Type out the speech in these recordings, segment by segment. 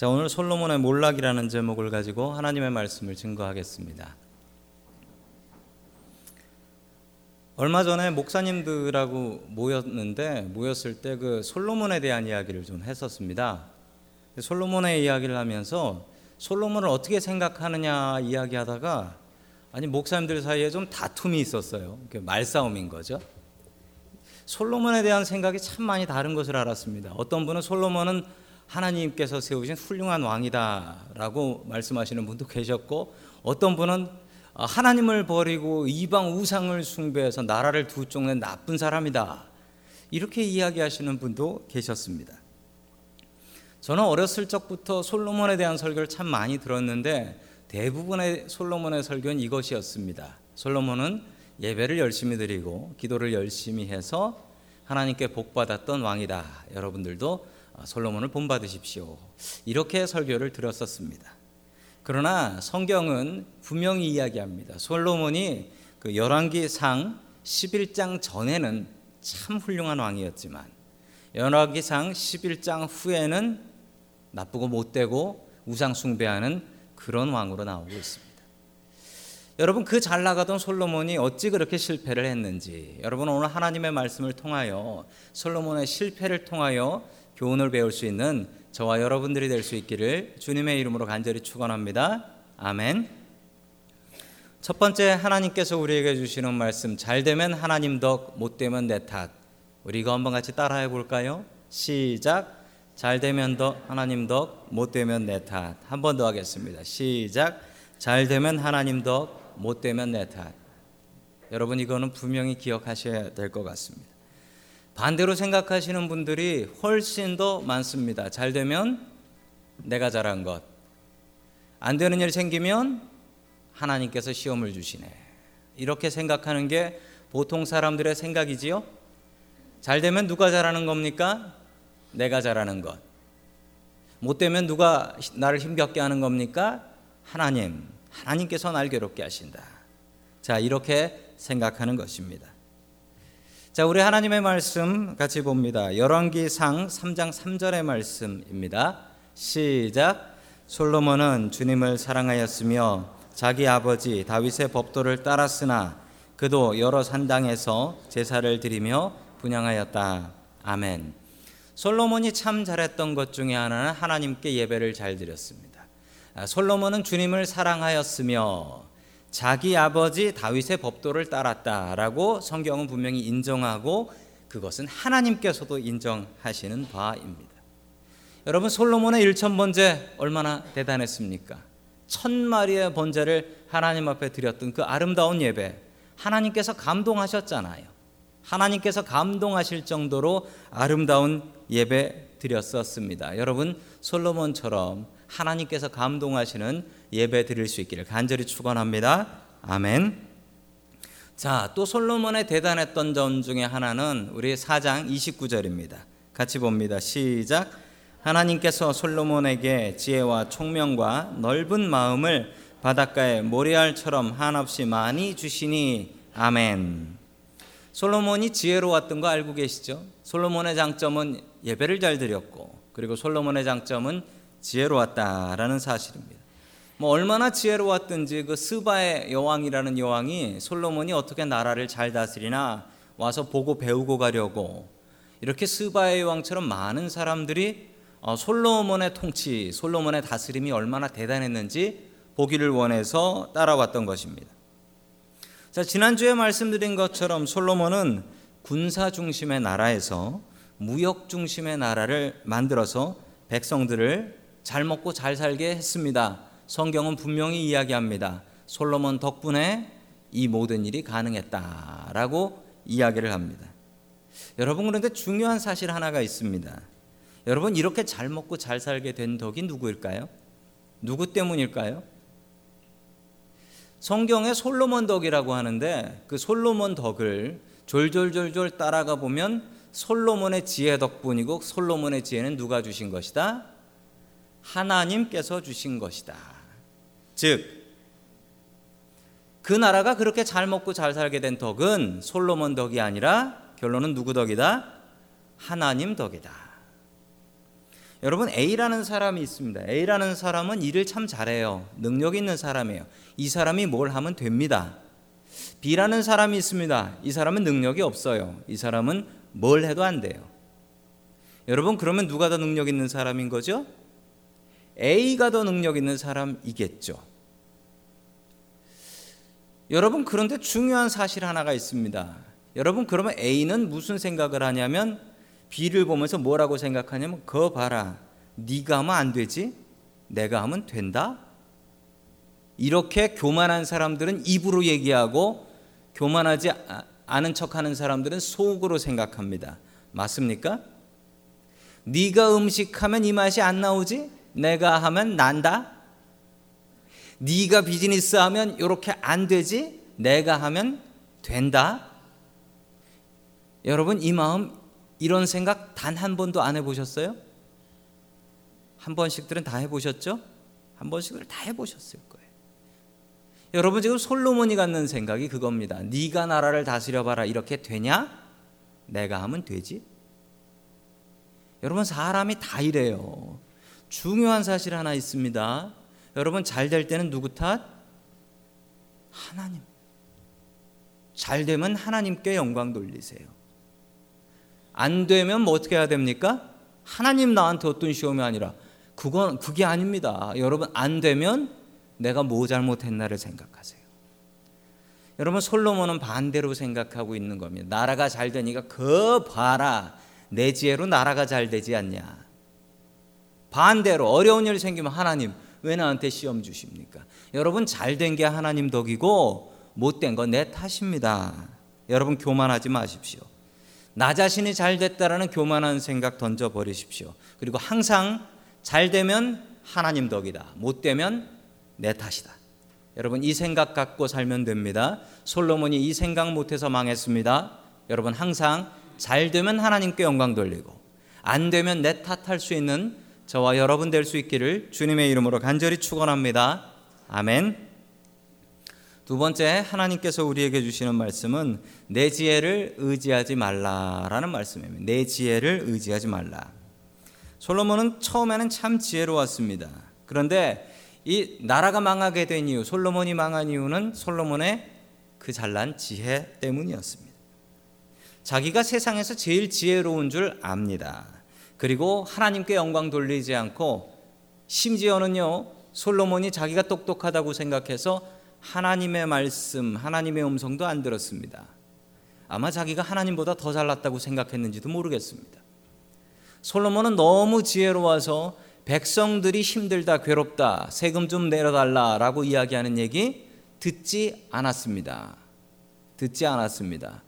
자, 오늘 솔로몬의 몰락이라는 제목을 가지고 하나님의 말씀을 증거하겠습니다. 얼마 전에 목사님들하고 모였는데 모였을 때 그 솔로몬에 대한 이야기를 좀 했었습니다. 솔로몬의 이야기를 하면서 솔로몬을 어떻게 생각하느냐 이야기하다가 아니 목사님들 사이에 좀 다툼이 있었어요. 말싸움인 거죠. 솔로몬에 대한 생각이 참 많이 다른 것을 알았습니다. 어떤 분은 솔로몬은 하나님께서 세우신 훌륭한 왕이다라고 말씀하시는 분도 계셨고 어떤 분은 하나님을 버리고 이방 우상을 숭배해서 나라를 두 쪽낸 나쁜 사람이다. 이렇게 이야기하시는 분도 계셨습니다. 저는 어렸을 적부터 솔로몬에 대한 설교를 참 많이 들었는데 대부분의 솔로몬의 설교는 이것이었습니다. 솔로몬은 예배를 열심히 드리고 기도를 열심히 해서 하나님께 복 받았던 왕이다. 여러분들도 솔로몬을 본받으십시오. 이렇게 설교를 들었었습니다. 그러나 성경은 분명히 이야기합니다. 솔로몬이 그 열왕기 상 11장 전에는 참 훌륭한 왕이었지만 열왕기 상 11장 후에는 나쁘고 못되고 우상 숭배하는 그런 왕으로 나오고 있습니다. 여러분 그 잘 나가던 솔로몬이 어찌 그렇게 실패를 했는지 여러분 오늘 하나님의 말씀을 통하여 솔로몬의 실패를 통하여 교훈을 배울 수 있는 저와 여러분들이 될 수 있기를 주님의 이름으로 간절히 축원합니다. 아멘. 첫 번째 하나님께서 우리에게 주시는 말씀 잘 되면 하나님 덕, 못 되면 내 탓. 우리 이거 한번 같이 따라해 볼까요? 시작. 잘 되면 덕, 하나님 덕, 못 되면 내 탓. 한 번 더 하겠습니다. 시작. 잘 되면 하나님 덕, 못 되면 내 탓. 여러분 이거는 분명히 기억하셔야 될 것 같습니다. 반대로 생각하시는 분들이 훨씬 더 많습니다. 잘 되면 내가 잘한 것. 안 되는 일 생기면 하나님께서 시험을 주시네. 이렇게 생각하는 게 보통 사람들의 생각이지요. 잘 되면 누가 잘하는 겁니까? 내가 잘하는 것. 못 되면 누가 나를 힘겹게 하는 겁니까? 하나님. 하나님께서 날 괴롭게 하신다. 자, 이렇게 생각하는 것입니다. 자, 우리 하나님의 말씀 같이 봅니다. 열왕기상 3장 3절의 말씀입니다. 시작. 솔로몬은 주님을 사랑하였으며 자기 아버지 다윗의 법도를 따랐으나 그도 여러 산당에서 제사를 드리며 분양하였다. 아멘. 솔로몬이 참 잘했던 것 중에 하나는 하나님께 예배를 잘 드렸습니다. 아, 솔로몬은 주님을 사랑하였으며 자기 아버지 다윗의 법도를 따랐다라고 성경은 분명히 인정하고 그것은 하나님께서도 인정하시는 바입니다. 여러분 솔로몬의 일천 번제 얼마나 대단했습니까? 천 마리의 번제를 하나님 앞에 드렸던 그 아름다운 예배 하나님께서 감동하셨잖아요. 하나님께서 감동하실 정도로 아름다운 예배 드렸었습니다. 여러분 솔로몬처럼 하나님께서 감동하시는 예배 드릴 수 있기를 간절히 축원합니다. 아멘. 자, 또 솔로몬의 대단했던 점 중에 하나는 우리 4장 29절입니다. 같이 봅니다. 시작. 하나님께서 솔로몬에게 지혜와 총명과 넓은 마음을 바닷가의 모래알처럼 한없이 많이 주시니 아멘. 솔로몬이 지혜로웠던 거 알고 계시죠? 솔로몬의 장점은 예배를 잘 드렸고 그리고 솔로몬의 장점은 지혜로웠다라는 사실입니다. 뭐 얼마나 지혜로웠든지 그 스바의 여왕이라는 여왕이 솔로몬이 어떻게 나라를 잘 다스리나 와서 보고 배우고 가려고 이렇게 스바의 여왕처럼 많은 사람들이 어, 솔로몬의 통치, 솔로몬의 다스림이 얼마나 대단했는지 보기를 원해서 따라왔던 것입니다. 자, 지난주에 말씀드린 것처럼 솔로몬은 군사 중심의 나라에서 무역 중심의 나라를 만들어서 백성들을 잘 먹고 잘 살게 했습니다. 성경은 분명히 이야기합니다. 솔로몬 덕분에 이 모든 일이 가능했다라고 이야기를 합니다. 여러분 그런데 중요한 사실 하나가 있습니다. 여러분 이렇게 잘 먹고 잘 살게 된 덕이 누구일까요? 누구 때문일까요? 성경에 솔로몬 덕이라고 하는데 그 솔로몬 덕을 졸졸졸졸 따라가 보면 솔로몬의 지혜 덕분이고 솔로몬의 지혜는 누가 주신 것이다? 하나님께서 주신 것이다. 즉, 그 나라가 그렇게 잘 먹고 잘 살게 된 덕은 솔로몬 덕이 아니라 결론은 누구 덕이다? 하나님 덕이다. 여러분 A라는 사람이 있습니다. A라는 사람은 일을 참 잘해요. 능력 있는 사람이에요. 이 사람이 뭘 하면 됩니다. B라는 사람이 있습니다. 이 사람은 능력이 없어요. 이 사람은 뭘 해도 안 돼요. 여러분 그러면 누가 더 능력 있는 사람인 거죠? A가 더 능력 있는 사람이겠죠. 여러분 그런데 중요한 사실 하나가 있습니다. 여러분 그러면 A는 무슨 생각을 하냐면 B를 보면서 뭐라고 생각하냐면 거 봐라. 네가 하면 안 되지? 내가 하면 된다? 이렇게 교만한 사람들은 입으로 얘기하고 교만하지 않은 척하는 사람들은 속으로 생각합니다. 맞습니까? 네가 음식하면 이 맛이 안 나오지? 내가 하면 난다? 네가 비즈니스 하면 이렇게 안 되지? 내가 하면 된다? 여러분 이 마음 이런 생각 단 한 번도 안 해보셨어요? 한 번씩들은 다 해보셨죠? 한 번씩은 다 해보셨을 거예요. 여러분 지금 솔로몬이 갖는 생각이 그겁니다. 네가 나라를 다스려봐라 이렇게 되냐? 내가 하면 되지. 여러분 사람이 다 이래요. 중요한 사실 하나 있습니다. 여러분 잘 될 때는 누구 탓? 하나님. 잘 되면 하나님께 영광 돌리세요. 안 되면 뭐 어떻게 해야 됩니까? 하나님 나한테 어떤 시험이 아니라 그건 그게 아닙니다. 여러분 안 되면 내가 뭐 잘못했나를 생각하세요. 여러분 솔로몬은 반대로 생각하고 있는 겁니다. 나라가 잘 되니까 그 봐라 내 지혜로 나라가 잘 되지 않냐. 반대로 어려운 일 생기면 하나님 왜 나한테 시험 주십니까? 여러분 잘 된 게 하나님 덕이고 못된 건 내 탓입니다. 여러분 교만하지 마십시오. 나 자신이 잘 됐다라는 교만한 생각 던져 버리십시오. 그리고 항상 잘 되면 하나님 덕이다. 못 되면 내 탓이다. 여러분 이 생각 갖고 살면 됩니다. 솔로몬이 이 생각 못해서 망했습니다. 여러분 항상 잘 되면 하나님께 영광 돌리고 안 되면 내 탓할 수 있는 저와 여러분 될 수 있기를 주님의 이름으로 간절히 축원합니다. 아멘. 두 번째 하나님께서 우리에게 주시는 말씀은 내 지혜를 의지하지 말라라는 말씀입니다. 내 지혜를 의지하지 말라. 솔로몬은 처음에는 참 지혜로웠습니다. 그런데 이 나라가 망하게 된 이유, 솔로몬이 망한 이유는 솔로몬의 그 잘난 지혜 때문이었습니다. 자기가 세상에서 제일 지혜로운 줄 압니다. 그리고 하나님께 영광 돌리지 않고 심지어는요 솔로몬이 자기가 똑똑하다고 생각해서 하나님의 말씀, 하나님의 음성도 안 들었습니다. 아마 자기가 하나님보다 더 잘났다고 생각했는지도 모르겠습니다. 솔로몬은 너무 지혜로워서 백성들이 힘들다, 괴롭다, 세금 좀 내려달라라고 이야기하는 얘기 듣지 않았습니다. 듣지 않았습니다.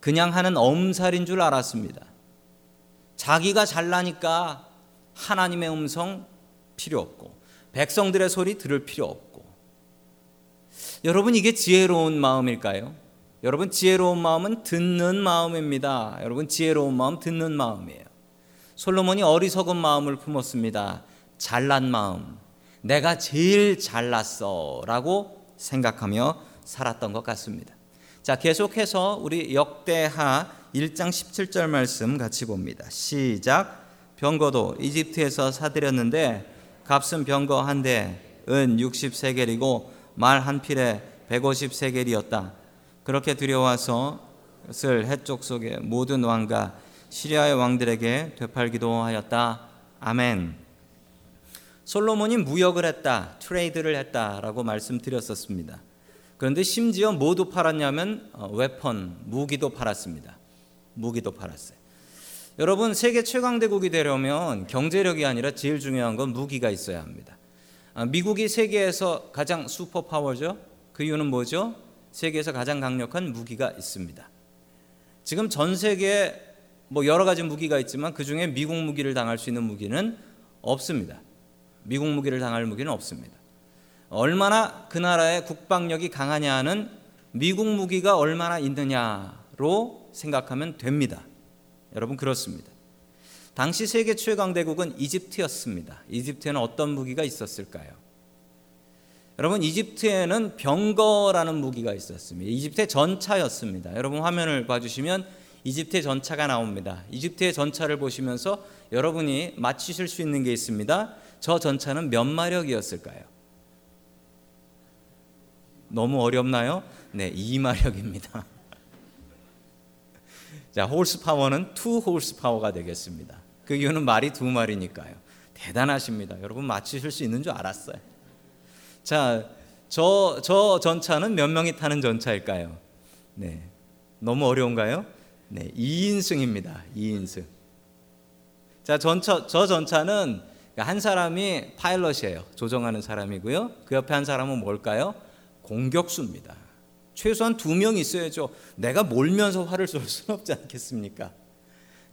그냥 하는 엄살인 줄 알았습니다. 자기가 잘나니까 하나님의 음성 필요 없고 백성들의 소리 들을 필요 없고 여러분 이게 지혜로운 마음일까요? 여러분 지혜로운 마음은 듣는 마음입니다. 여러분 지혜로운 마음 듣는 마음이에요. 솔로몬이 어리석은 마음을 품었습니다. 잘난 마음. 내가 제일 잘났어라고 생각하며 살았던 것 같습니다. 자, 계속해서 우리 역대하 1장 17절 말씀 같이 봅니다. 시작. 병거도 이집트에서 사들였는데 값은 병거 한 대 은 60세겔이고 말 한 필에 150세겔이었다. 그렇게 들여와서 것을 해쪽 속의 모든 왕과 시리아의 왕들에게 되팔기도 하였다. 아멘. 솔로몬이 무역을 했다, trade를 했다라고 말씀드렸었습니다. 그런데 심지어 모두 팔았냐면 weapon, 무기도 팔았습니다. 무기도 팔았어요. 여러분 세계 최강대국이 되려면 경제력이 아니라 제일 중요한 건 무기가 있어야 합니다. 아, 미국이 세계에서 가장 슈퍼 파워죠. 그 이유는 뭐죠? 세계에서 가장 강력한 무기가 있습니다. 지금 전 세계에 뭐 여러 가지 무기가 있지만 그 중에 미국 무기를 당할 수 있는 무기는 없습니다. 미국 무기를 당할 무기는 없습니다. 얼마나 그 나라의 국방력이 강하냐는 미국 무기가 얼마나 있느냐로 생각하면 됩니다. 여러분 그렇습니다. 당시 세계 최강대국은 이집트였습니다. 이집트에는 어떤 무기가 있었을까요? 여러분 이집트에는 병거라는 무기가 있었습니다. 이집트의 전차였습니다. 여러분 화면을 봐주시면 이집트의 전차가 나옵니다. 이집트의 전차를 보시면서 여러분이 맞히실 수 있는 게 있습니다. 저 전차는 몇 마력이었을까요? 너무 어렵나요? 네, 2마력입니다. 자, horse power는 2 horse power가 되겠습니다. 그 이유는 말이 두 마리니까요. 대단하십니다. 여러분 맞히실 수 있는 줄 알았어요. 자, 저, 저 전차는 몇 명이 타는 전차일까요? 네. 너무 어려운가요? 네. 2인승입니다. 2인승. 자, 전차, 저 전차는 한 사람이 파일럿이에요. 조정하는 사람이고요. 그 옆에 한 사람은 뭘까요? 공격수입니다. 최소한 두 명 있어야죠. 내가 몰면서 활을 쏠 수는 없지 않겠습니까?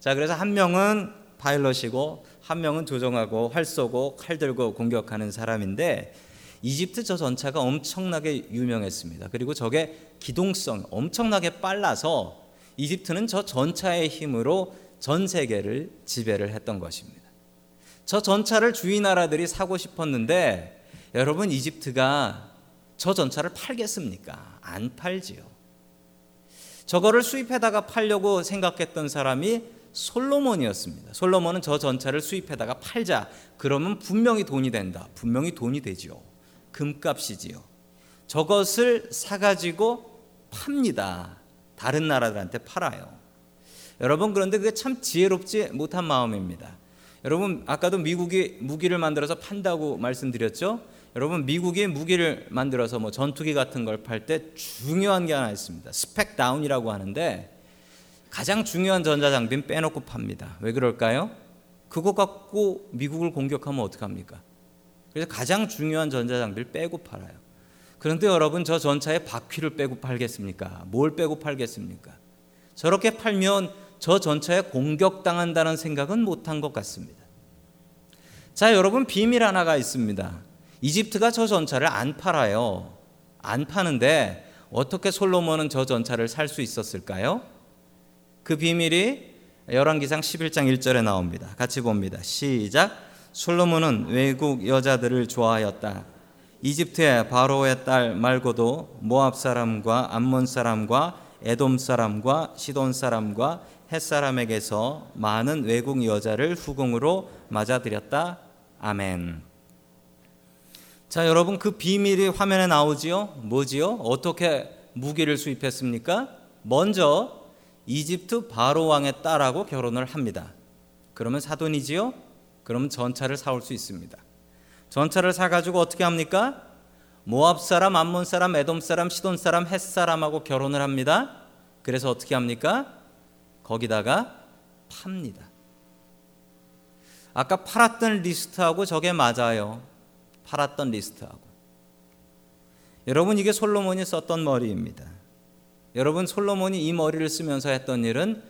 자, 그래서 한 명은 파일럿이고 한 명은 조정하고 활 쏘고 칼 들고 공격하는 사람인데 이집트 저 전차가 엄청나게 유명했습니다. 그리고 저게 기동성 엄청나게 빨라서 이집트는 저 전차의 힘으로 전 세계를 지배를 했던 것입니다. 저 전차를 주위 나라들이 사고 싶었는데 여러분 이집트가 저 전차를 팔겠습니까? 안 팔지요. 저거를 수입해다가 팔려고 생각했던 사람이 솔로몬이었습니다. 솔로몬은 저 전차를 수입해다가 팔자. 그러면 분명히 돈이 된다. 분명히 돈이 되지요. 금값이지요. 저것을 사가지고 팝니다. 다른 나라들한테 팔아요. 여러분 그런데 그게 참 지혜롭지 못한 마음입니다. 여러분 아까도 미국이 무기를 만들어서 판다고 말씀드렸죠. 여러분 미국이 무기를 만들어서 뭐 전투기 같은 걸 팔 때 중요한 게 하나 있습니다. 스펙 다운이라고 하는데 가장 중요한 전자 장비는 빼놓고 팝니다. 왜 그럴까요? 그거 갖고 미국을 공격하면 어떡합니까? 그래서 가장 중요한 전자 장비를 빼고 팔아요. 그런데 여러분 저 전차에 바퀴를 빼고 팔겠습니까? 뭘 빼고 팔겠습니까? 저렇게 팔면 저 전차에 공격당한다는 생각은 못한 것 같습니다. 자, 여러분 비밀 하나가 있습니다. 이집트가 저 전차를 안 팔아요. 안 파는데 어떻게 솔로몬은 저 전차를 살 수 있었을까요? 그 비밀이 열왕기상 11장 1절에 나옵니다. 같이 봅니다. 시작. 솔로몬은 외국 여자들을 좋아하였다. 이집트의 바로의 딸 말고도 모압 사람과 암몬 사람과 에돔 사람과 시돈 사람과 햇 사람에게서 많은 외국 여자를 후궁으로 맞아들였다. 아멘. 자, 여러분 그 비밀이 화면에 나오지요? 뭐지요? 어떻게 무기를 수입했습니까? 먼저 이집트 바로 왕의 딸하고 결혼을 합니다. 그러면 사돈이지요? 그러면 전차를 사올 수 있습니다. 전차를 사 가지고 어떻게 합니까? 모압 사람, 암몬 사람, 에돔 사람, 시돈 사람, 햇 사람하고 결혼을 합니다. 그래서 어떻게 합니까? 거기다가 팝니다. 아까 팔았던 리스트하고 저게 맞아요. 팔았던 리스트하고. 여러분 이게 솔로몬이 썼던 머리입니다. 여러분 솔로몬이 이 머리를 쓰면서 했던 일은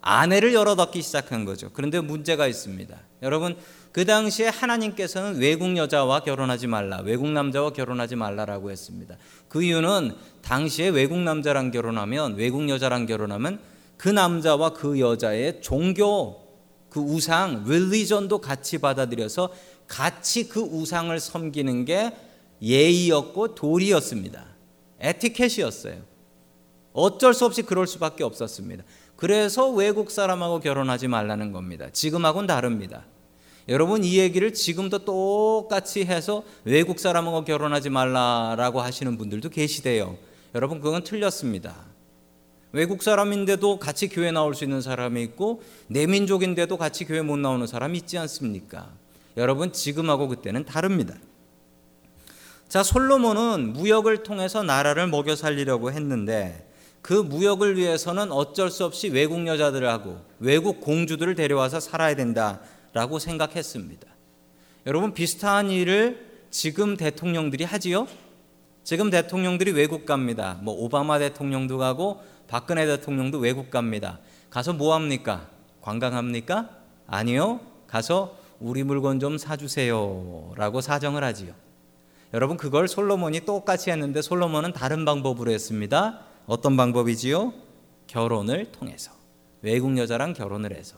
아내를 얻기 시작한 거죠. 그런데 문제가 있습니다. 여러분 그 당시에 하나님께서는 외국 여자와 결혼하지 말라, 외국 남자와 결혼하지 말라라고 했습니다. 그 이유는 당시에 외국 남자랑 결혼하면 외국 여자랑 결혼하면 그 남자와 그 여자의 종교 그 우상, 릴리전도 같이 받아들여서 같이 그 우상을 섬기는 게 예의였고 도리였습니다. 에티켓이었어요. 어쩔 수 없이 그럴 수밖에 없었습니다. 그래서 외국 사람하고 결혼하지 말라는 겁니다. 지금하고는 다릅니다. 여러분 이 얘기를 지금도 똑같이 해서 외국 사람하고 결혼하지 말라라고 하시는 분들도 계시대요. 여러분 그건 틀렸습니다. 외국 사람인데도 같이 교회 나올 수 있는 사람이 있고 내 민족인데도 같이 교회 못 나오는 사람이 있지 않습니까? 여러분 지금하고 그때는 다릅니다. 자 솔로몬은 무역을 통해서 나라를 먹여 살리려고 했는데 그 무역을 위해서는 어쩔 수 없이 외국 여자들하고 외국 공주들을 데려와서 살아야 된다라고 생각했습니다. 여러분 비슷한 일을 지금 대통령들이 하지요? 지금 대통령들이 외국 갑니다. 뭐 오바마 대통령도 가고 박근혜 대통령도 외국 갑니다. 가서 뭐 합니까? 관광합니까? 아니요. 가서 우리 물건 좀 사주세요. 라고 사정을 하지요. 여러분, 그걸 솔로몬이 똑같이 했는데 솔로몬은 다른 방법으로 했습니다. 어떤 방법이지요? 결혼을 통해서. 외국 여자랑 결혼을 해서.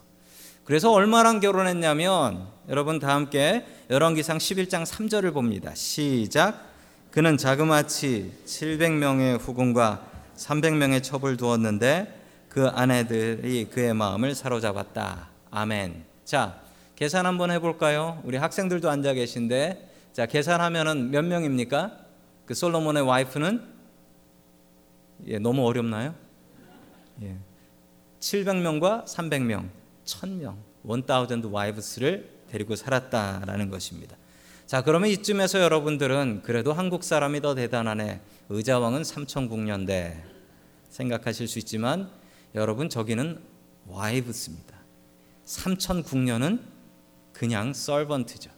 그래서 얼마랑 결혼했냐면 여러분 다 함께 열왕기상 11장 3절을 봅니다. 시작. 그는 자그마치 700명의 후궁과 300명의 첩을 두었는데 그 아내들이 그의 마음을 사로잡았다. 아멘. 자, 계산 한번 해볼까요? 우리 학생들도 앉아 계신데, 자, 계산하면은 몇 명입니까? 그 솔로몬의 와이프는? 예, 너무 어렵나요? 예. 700명과 300명, 1000명, 1000 wives를 데리고 살았다라는 것입니다. 자, 그러면 이쯤에서 여러분들은 그래도 한국 사람이 더 대단하네. 의자왕은 삼천국년대 생각하실 수 있지만 여러분 저기는 와이브스입니다. 삼천국년은 그냥 서번트죠.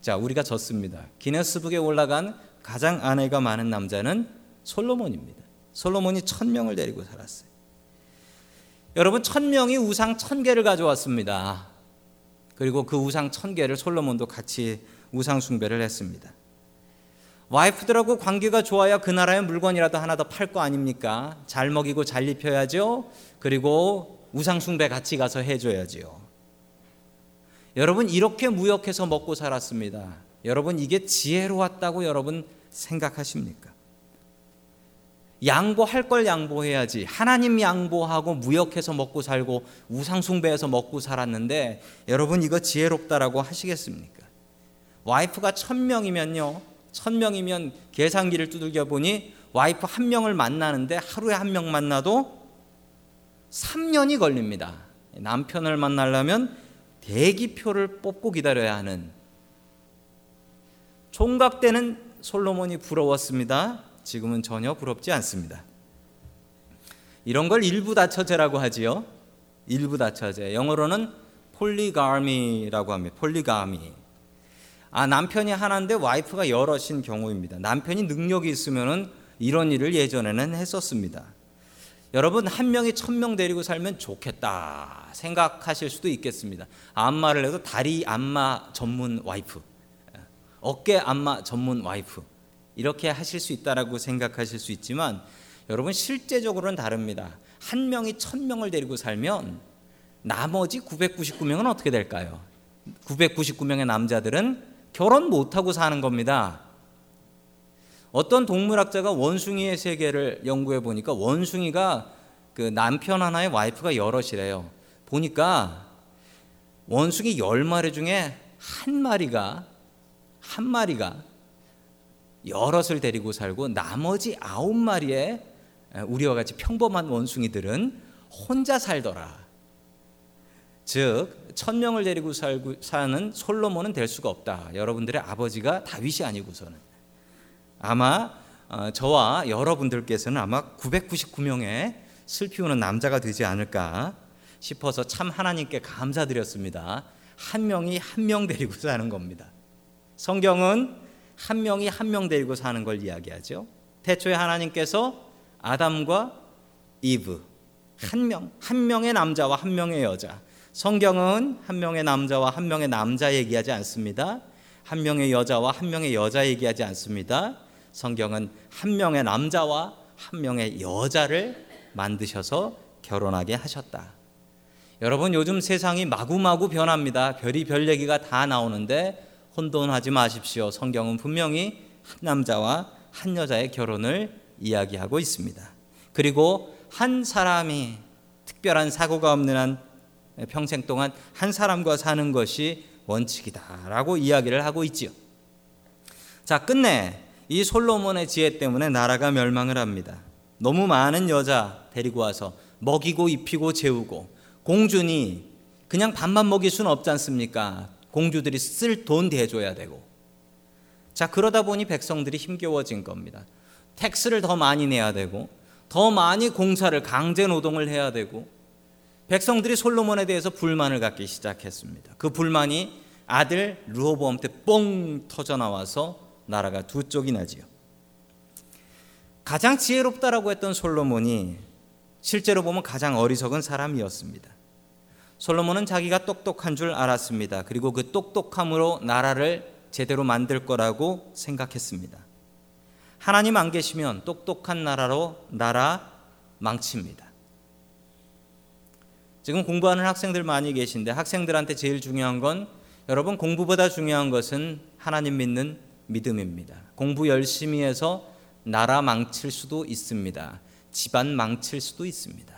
자, 우리가 졌습니다. 기네스북에 올라간 가장 아내가 많은 남자는 솔로몬입니다. 솔로몬이 천 명을 데리고 살았어요. 여러분 천 명이 우상 천 개를 가져왔습니다. 그리고 그 우상 천 개를 솔로몬도 같이 우상 숭배를 했습니다. 와이프들하고 관계가 좋아야 그 나라의 물건이라도 하나 더 팔 거 아닙니까? 잘 먹이고 잘 입혀야죠. 그리고 우상 숭배 같이 가서 해줘야지요. 여러분 이렇게 무역해서 먹고 살았습니다. 여러분 이게 지혜로웠다고 여러분 생각하십니까? 양보할 걸 양보해야지. 하나님 양보하고 무역해서 먹고 살고 우상숭배해서 먹고 살았는데 여러분 이거 지혜롭다라고 하시겠습니까? 와이프가 천 명이면요. 천 명이면 계산기를 두들겨 보니 와이프 한 명을 만나는데 하루에 한 명 만나도 3년이 걸립니다. 남편을 만나려면 대기표를 뽑고 기다려야 하는 총각 때는 솔로몬이 부러웠습니다. 지금은 전혀 부럽지 않습니다. 이런 걸 일부 다처제라고 하지요. 일부 다처제. 영어로는 폴리가미라고 합니다. 폴리가미. 아 남편이 하나인데 와이프가 여럿인 경우입니다. 남편이 능력이 있으면은 이런 일을 예전에는 했었습니다. 여러분 한 명이 천 명 데리고 살면 좋겠다 생각하실 수도 있겠습니다. 안마를 해도 다리 안마 전문 와이프, 어깨 안마 전문 와이프. 이렇게 하실 수 있다라고 생각하실 수 있지만 여러분 실제적으로는 다릅니다. 한 명이 천 명을 데리고 살면 나머지 999명은 어떻게 될까요? 999명의 남자들은 결혼 못하고 사는 겁니다. 어떤 동물학자가 원숭이의 세계를 연구해 보니까 원숭이가 그 남편 하나의 와이프가 여럿이래요. 보니까 원숭이 열 마리 중에 한 마리가 한 마리가 여럿을 데리고 살고 나머지 아홉 마리의 우리와 같이 평범한 원숭이들은 혼자 살더라. 즉, 천 명을 데리고 살고 사는 솔로몬은 될 수가 없다. 여러분들의 아버지가 다윗이 아니고서는 아마 어, 저와 여러분들께서는 아마 999명의 슬피 우는 남자가 되지 않을까 싶어서 참 하나님께 감사드렸습니다. 한 명이 한 명 데리고 사는 겁니다. 성경은 한 명이 한 명 데리고 사는 걸 이야기하죠. 태초에 하나님께서 아담과 이브 한 명, 한 명의 남자와 한 명의 여자. 성경은 한 명의 남자와 한 명의 남자 얘기하지 않습니다. 한 명의 여자와 한 명의 여자 얘기하지 않습니다. 성경은 한 명의 남자와 한 명의 여자를 만드셔서 결혼하게 하셨다. 여러분 요즘 세상이 마구마구 변합니다. 별이 별 얘기가 다 나오는데 혼돈하지 마십시오. 성경은 분명히 한 남자와 한 여자의 결혼을 이야기하고 있습니다. 그리고 한 사람이 특별한 사고가 없는 한 평생 동안 한 사람과 사는 것이 원칙이다라고 이야기를 하고 있지요. 자, 끝내 이 솔로몬의 지혜 때문에 나라가 멸망을 합니다. 너무 많은 여자 데리고 와서 먹이고 입히고 재우고 공주니 그냥 밥만 먹일 수는 없지 않습니까? 공주들이 쓸 돈 대줘야 되고. 자, 그러다 보니 백성들이 힘겨워진 겁니다. 텍스를 더 많이 내야 되고, 더 많이 공사를 강제 노동을 해야 되고, 백성들이 솔로몬에 대해서 불만을 갖기 시작했습니다. 그 불만이 아들 르호보암 때뻥 터져 나와서 나라가 두 쪽이 나지요. 가장 지혜롭다라고 했던 솔로몬이 실제로 보면 가장 어리석은 사람이었습니다. 솔로몬은 자기가 똑똑한 줄 알았습니다. 그리고 그 똑똑함으로 나라를 제대로 만들 거라고 생각했습니다. 하나님 안 계시면 똑똑한 나라로 나라 망칩니다. 지금 공부하는 학생들 많이 계신데 학생들한테 제일 중요한 건 여러분 공부보다 중요한 것은 하나님 믿는 믿음입니다. 공부 열심히 해서 나라 망칠 수도 있습니다. 집안 망칠 수도 있습니다.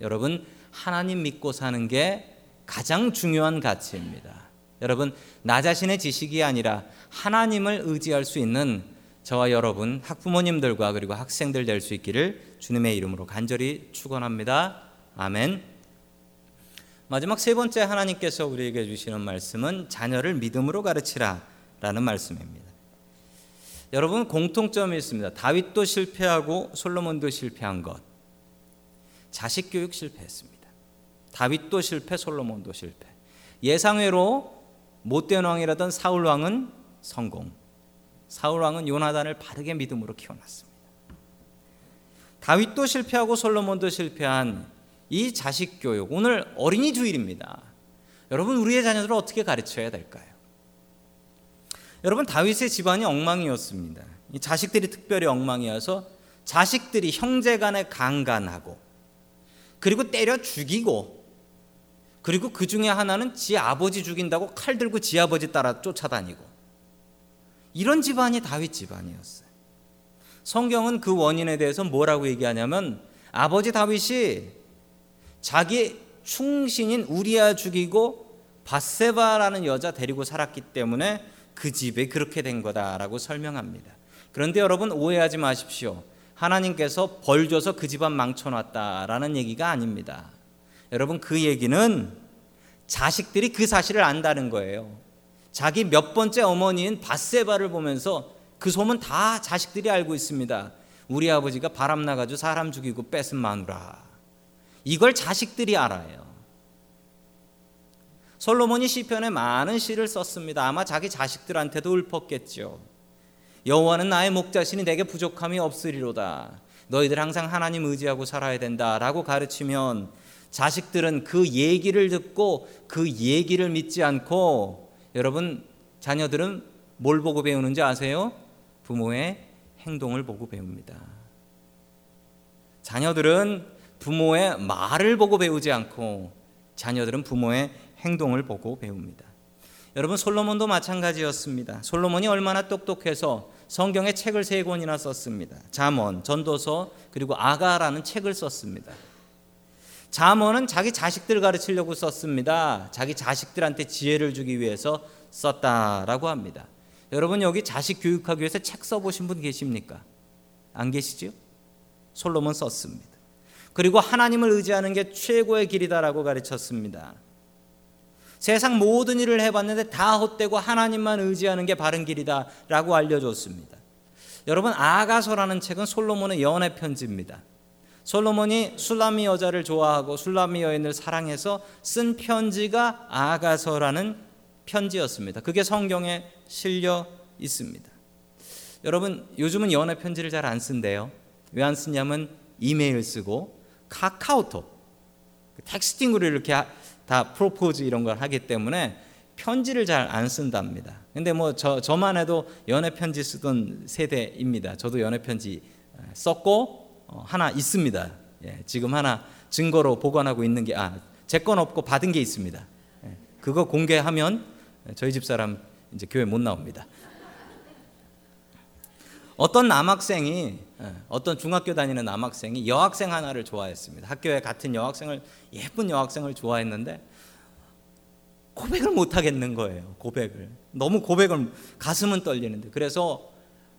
여러분 하나님 믿고 사는 게 가장 중요한 가치입니다. 여러분 나 자신의 지식이 아니라 하나님을 의지할 수 있는 저와 여러분 학부모님들과 그리고 학생들 될 수 있기를 주님의 이름으로 간절히 축원합니다. 아멘. 마지막 세 번째 하나님께서 우리에게 주시는 말씀은 자녀를 믿음으로 가르치라라는 말씀입니다. 여러분 공통점이 있습니다. 다윗도 실패하고 솔로몬도 실패한 것. 자식 교육 실패했습니다. 다윗도 실패, 솔로몬도 실패. 예상외로 못된 왕이라던 사울 왕은 성공. 사울 왕은 요나단을 바르게 믿음으로 키워놨습니다. 다윗도 실패하고 솔로몬도 실패한 이 자식 교육 오늘 어린이 주일입니다. 여러분 우리의 자녀들을 어떻게 가르쳐야 될까요? 여러분 다윗의 집안이 엉망이었습니다. 이 자식들이 특별히 엉망이어서 자식들이 형제간에 강간하고 그리고 때려 죽이고 그리고 그 중에 하나는 지 아버지 죽인다고 칼 들고 지 아버지 따라 쫓아다니고 이런 집안이 다윗 집안이었어요. 성경은 그 원인에 대해서 뭐라고 얘기하냐면 아버지 다윗이 자기 충신인 우리아 죽이고 바세바라는 여자 데리고 살았기 때문에 그 집에 그렇게 된 거다라고 설명합니다. 그런데 여러분 오해하지 마십시오. 하나님께서 벌 줘서 그 집안 망쳐놨다라는 얘기가 아닙니다. 여러분 그 얘기는 자식들이 그 사실을 안다는 거예요. 자기 몇 번째 어머니인 바세바를 보면서 그 소문 다 자식들이 알고 있습니다. 우리 아버지가 바람 나가지고 사람 죽이고 뺏은 마누라. 이걸 자식들이 알아요. 솔로몬이 시편에 많은 시를 썼습니다. 아마 자기 자식들한테도 읊었겠죠. 여호와는 나의 목자신이 내게 부족함이 없으리로다. 너희들 항상 하나님 의지하고 살아야 된다라고 가르치면 자식들은 그 얘기를 듣고 그 얘기를 믿지 않고 여러분 자녀들은 뭘 보고 배우는지 아세요? 부모의 행동을 보고 배웁니다. 자녀들은 부모의 말을 보고 배우지 않고 자녀들은 부모의 행동을 보고 배웁니다. 여러분 솔로몬도 마찬가지였습니다. 솔로몬이 얼마나 똑똑해서 성경에 책을 세 권이나 썼습니다. 잠언, 전도서 그리고 아가라는 책을 썼습니다. 잠언은 자기 자식들 가르치려고 썼습니다. 자기 자식들한테 지혜를 주기 위해서 썼다라고 합니다. 여러분 여기 자식 교육하기 위해서 책 써보신 분 계십니까? 안 계시죠? 솔로몬 썼습니다. 그리고 하나님을 의지하는 게 최고의 길이다라고 가르쳤습니다. 세상 모든 일을 해봤는데 다 헛되고 하나님만 의지하는 게 바른 길이다 라고 알려줬습니다. 여러분 아가서라는 책은 솔로몬의 연애 편지입니다. 솔로몬이 술라미 여자를 좋아하고 술라미 여인을 사랑해서 쓴 편지가 아가서라는 편지였습니다. 그게 성경에 실려 있습니다. 여러분 요즘은 연애 편지를 잘 안 쓴대요. 왜 안 쓰냐면 이메일 쓰고 카카오톡 텍스팅으로 이렇게 다 프로포즈 이런 걸 하기 때문에 편지를 잘 안 쓴답니다. 근데 뭐 저, 저만 해도 연애 편지 쓰던 세대입니다. 저도 연애 편지 썼고 어, 하나 있습니다. 예, 지금 하나 증거로 보관하고 있는 게 아, 제 건 없고 받은 게 있습니다. 예, 그거 공개하면 저희 집 사람 이제 교회 못 나옵니다. 어떤 남학생이 예, 어떤 중학교 다니는 남학생이 여학생 하나를 좋아했습니다. 학교에 같은 여학생을 예쁜 여학생을 좋아했는데 고백을 못 하겠는 거예요. 고백을 너무 고백을 가슴은 떨리는데 그래서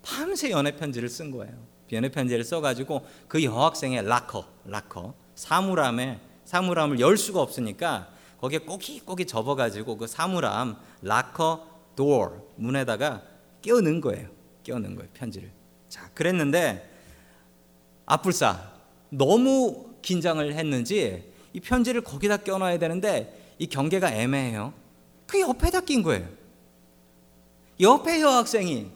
밤새 연애 편지를 쓴 거예요. 연애 편지를 써가지고 그 여학생의 락커 락커 사물함에 사물함을 열 수가 없으니까 거기에 꼬깃꼬깃 접어가지고 그 사물함 락커 도어 문에다가 끼워 넣은 거예요. 끼워 넣은 거예요 편지를. 자 그랬는데 앞불사 너무 긴장을 했는지 이 편지를 거기다 껴놔야 되는데 이 경계가 애매해요. 그 옆에다 낀 거예요. 옆에 여학생이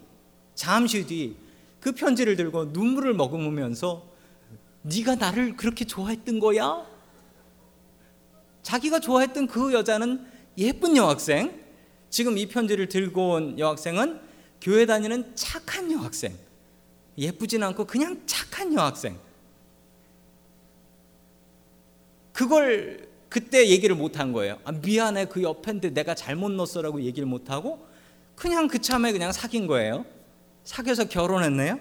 잠시 뒤 그 편지를 들고 눈물을 머금으면서 네가 나를 그렇게 좋아했던 거야? 자기가 좋아했던 그 여자는 예쁜 여학생. 지금 이 편지를 들고 온 여학생은 교회 다니는 착한 여학생. 예쁘진 않고 그냥 착한 여학생. 그걸 그때 얘기를 못 한 거예요. 아, 미안해 그 옆인데 내가 잘못 넣었어라고 얘기를 못 하고 그냥 그 참에 그냥 사귄 거예요. 사귀어서 결혼했네요.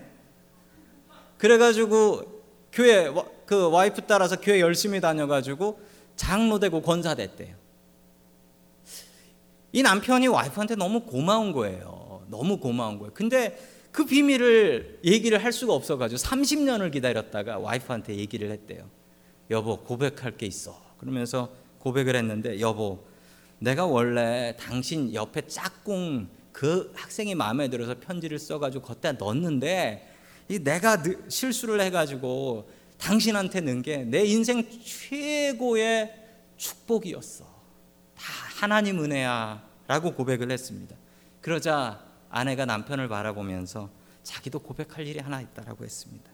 그래가지고 교회 그 와이프 따라서 교회 열심히 다녀가지고 장로 되고 권사 됐대요. 이 남편이 와이프한테 너무 고마운 거예요. 너무 고마운 거예요. 근데 그 비밀을 얘기를 할 수가 없어가지고 30년을 기다렸다가 와이프한테 얘기를 했대요. 여보 고백할 게 있어. 그러면서 고백을 했는데 여보 내가 원래 당신 옆에 짝꿍 그 학생이 마음에 들어서 편지를 써가지고 걷다 넣었는데 이 내가 실수를 해가지고 당신한테 넣은 게내 인생 최고의 축복이었어. 다 하나님 은혜야 라고 고백을 했습니다. 그러자 아내가 남편을 바라보면서 자기도 고백할 일이 하나 있다라고 했습니다.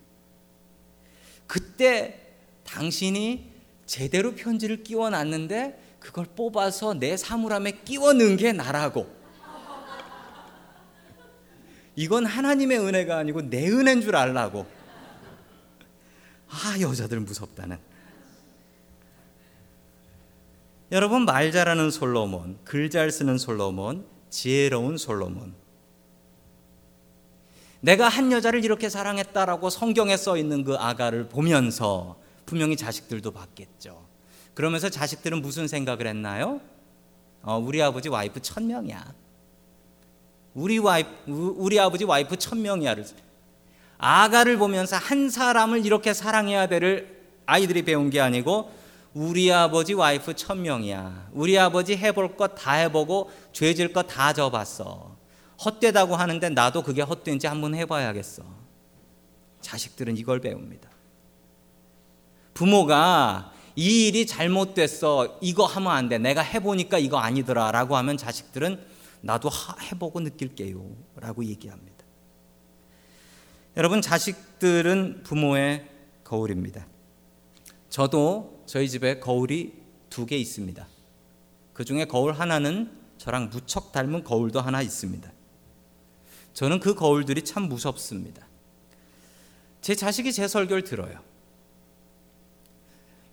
그때 당신이 제대로 편지를 끼워 놨는데 그걸 뽑아서 내 사물함에 끼워 넣은 게 나라고. 이건 하나님의 은혜가 아니고 내 은혜인 줄 알라고. 아, 여자들 무섭다는. 여러분 말 잘하는 솔로몬, 글 잘 쓰는 솔로몬, 지혜로운 솔로몬. 내가 한 여자를 이렇게 사랑했다라고 성경에 써 있는 그 아가를 보면서 분명히 자식들도 봤겠죠. 그러면서 자식들은 무슨 생각을 했나요? 어, 우리 아버지 와이프 천 명이야. 우리 와이프 우리 아버지 와이프 천 명이야를 아가를 보면서 한 사람을 이렇게 사랑해야 되를 아이들이 배운 게 아니고 우리 아버지 와이프 천 명이야. 우리 아버지 해볼 것 다 해보고 죄질 것 다 져봤어. 헛되다고 하는데 나도 그게 헛된지 한번 해봐야겠어. 자식들은 이걸 배웁니다. 부모가 이 일이 잘못됐어. 이거 하면 안 돼. 내가 해보니까 이거 아니더라. 라고 하면 자식들은 나도 해보고 느낄게요. 라고 얘기합니다. 여러분, 자식들은 부모의 거울입니다. 저도 저희 집에 거울이 두 개 있습니다. 그 중에 거울 하나는 저랑 무척 닮은 거울도 하나 있습니다. 저는 그 거울들이 참 무섭습니다. 제 자식이 제 설교를 들어요.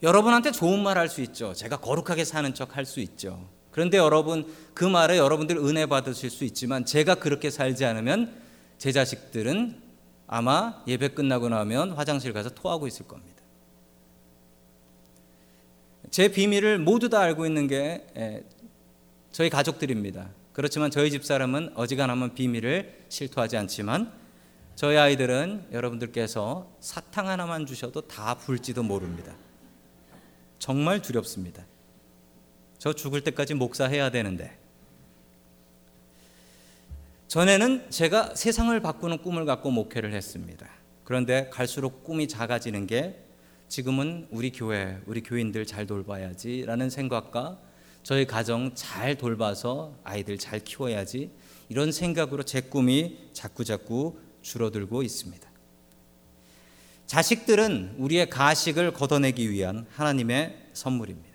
여러분한테 좋은 말 할 수 있죠. 제가 거룩하게 사는 척 할 수 있죠. 그런데 여러분 그 말에 여러분들 은혜 받으실 수 있지만 제가 그렇게 살지 않으면 제 자식들은 아마 예배 끝나고 나면 화장실 가서 토하고 있을 겁니다. 제 비밀을 모두 다 알고 있는 게 저희 가족들입니다. 그렇지만 저희 집 사람은 어지간하면 비밀을 실토하지 않지만 저희 아이들은 여러분들께서 사탕 하나만 주셔도 다 불지도 모릅니다. 정말 두렵습니다. 저 죽을 때까지 목사해야 되는데. 전에는 제가 세상을 바꾸는 꿈을 갖고 목회를 했습니다. 그런데 갈수록 꿈이 작아지는 게 지금은 우리 교회, 우리 교인들 잘 돌봐야지라는 생각과 저희 가정 잘 돌봐서 아이들 잘 키워야지 이런 생각으로 제 꿈이 자꾸 자꾸 줄어들고 있습니다. 자식들은 우리의 가식을 걷어내기 위한 하나님의 선물입니다.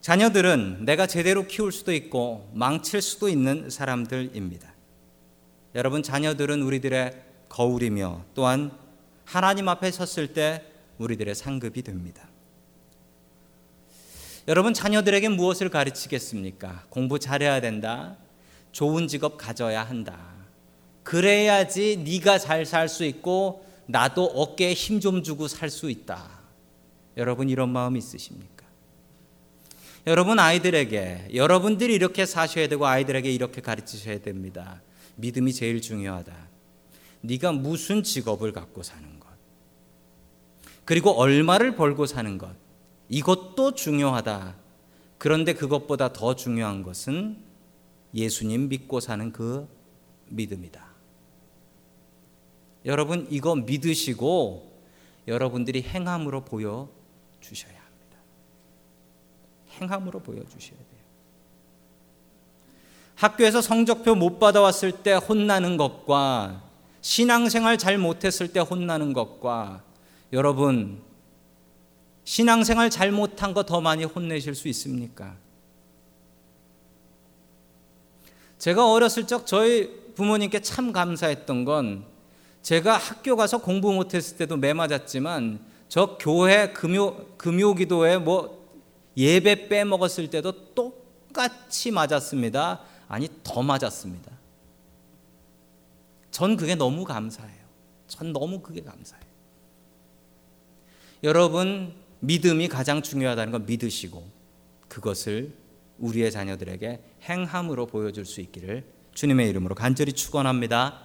자녀들은 내가 제대로 키울 수도 있고 망칠 수도 있는 사람들입니다. 여러분, 자녀들은 우리들의 거울이며 또한 하나님 앞에 섰을 때 우리들의 상급이 됩니다. 여러분 자녀들에게 무엇을 가르치겠습니까? 공부 잘해야 된다. 좋은 직업 가져야 한다. 그래야지 네가 잘 살 수 있고 나도 어깨에 힘 좀 주고 살 수 있다. 여러분 이런 마음 있으십니까? 여러분 아이들에게 여러분들이 이렇게 사셔야 되고 아이들에게 이렇게 가르치셔야 됩니다. 믿음이 제일 중요하다. 네가 무슨 직업을 갖고 사는 것. 그리고 얼마를 벌고 사는 것. 이것도 중요하다. 그런데 그것보다 더 중요한 것은 예수님 믿고 사는 그 믿음이다. 여러분, 이거 믿으시고 여러분들이 행함으로 보여 주셔야 합니다. 행함으로 보여 주셔야 돼요. 학교에서 성적표 못 받아왔을 때 혼나는 것과 신앙생활 잘 못했을 때 혼나는 것과 여러분 신앙생활 잘못한 거 더 많이 혼내실 수 있습니까? 제가 어렸을 적 저희 부모님께 참 감사했던 건 제가 학교 가서 공부 못했을 때도 매 맞았지만 저 교회 금요 금요 기도에 뭐 예배 빼먹었을 때도 똑같이 맞았습니다. 아니 더 맞았습니다. 전 그게 너무 감사해요. 전 너무 그게 감사해요. 여러분 믿음이 가장 중요하다는 걸 믿으시고 그것을 우리의 자녀들에게 행함으로 보여줄 수 있기를 주님의 이름으로 간절히 축원합니다.